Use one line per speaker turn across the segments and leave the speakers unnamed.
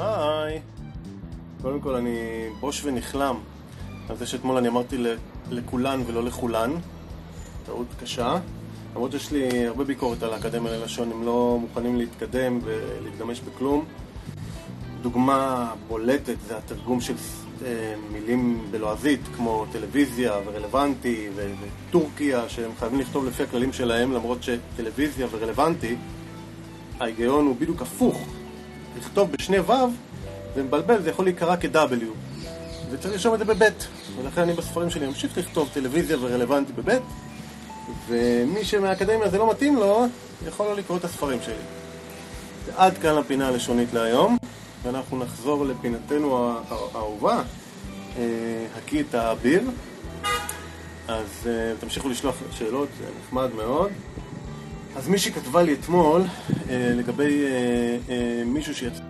היי. קודם כל אני בוש ונכלם על זה שאתמול אני אמרתי לכולן ולא לכולן. טעות קשה. למרות שיש לי הרבה ביקורת על האקדמיה ללשון, הם לא מוכנים להתקדם ולהתגמש בכלום. דוגמה בולטת זה התרגום של אה, מילים בלועזית כמו טלוויזיה ורלוונטי וטורקיה שהם חייבים לכתוב לפי הכללים שלהם למרות שטלוויזיה ורלוונטי ההיגיון הוא בדיוק הפוך לכתוב בשני ו' ומבלבל זה יכול להיקרא כ-W וצריך לרשום את זה בבית ולכן אני בספרים שלי אמשיך לכתוב טלוויזיה ורלוונטי בבית ומי שמהאקדמיה זה לא מתאים לו יכול לא לקרוא את הספרים שלי עד כאן הפינה הלשונית להיום ואנחנו נחזור לפינתנו הא- האהובה, אה, הקיא את האביר. אז אה, תמשיכו לשלוח שאלות, זה נחמד מאוד. אז מישהי כתבה לי אתמול אה, לגבי אה, אה, מישהו שיצא,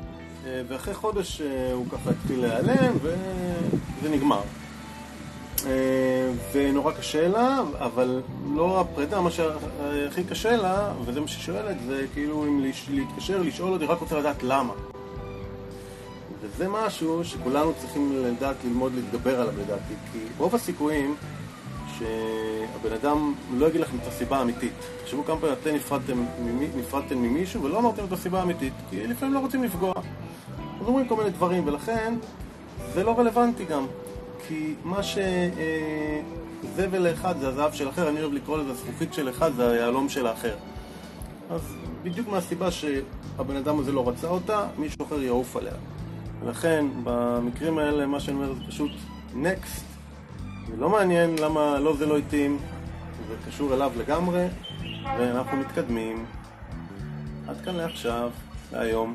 אה, ואחרי חודש אה, הוא ככה התחיל להיעלם וזה נגמר. אה, ונורא קשה לה, אבל לא הפרידה, מה שהכי קשה לה, וזה מה שהיא שואלת, זה כאילו אם לש- להתקשר, לשאול אותי, רק רוצה לדעת למה. וזה משהו שכולנו צריכים לדעת ללמוד להתגבר עליו לדעתי, כי רוב הסיכויים שהבן אדם לא יגיד לכם את הסיבה האמיתית. תחשבו כמה פעמים אתם נפרדתם, נפרדתם ממישהו ולא אמרתם את הסיבה האמיתית, כי לפעמים לא רוצים לפגוע. אז אומרים כל מיני דברים, ולכן זה לא רלוונטי גם. כי מה ש... אה, לאחד זה הזהב של אחר, אני אוהב לקרוא לזה הזכוכית של אחד זה היהלום של האחר. אז בדיוק מהסיבה שהבן אדם הזה לא רצה אותה, מישהו אחר יעוף עליה. ולכן במקרים האלה מה שאני אומר זה פשוט נקסט. זה לא מעניין למה לא זה לא התאים, זה קשור אליו לגמרי, ואנחנו מתקדמים. עד כאן לעכשיו, להיום.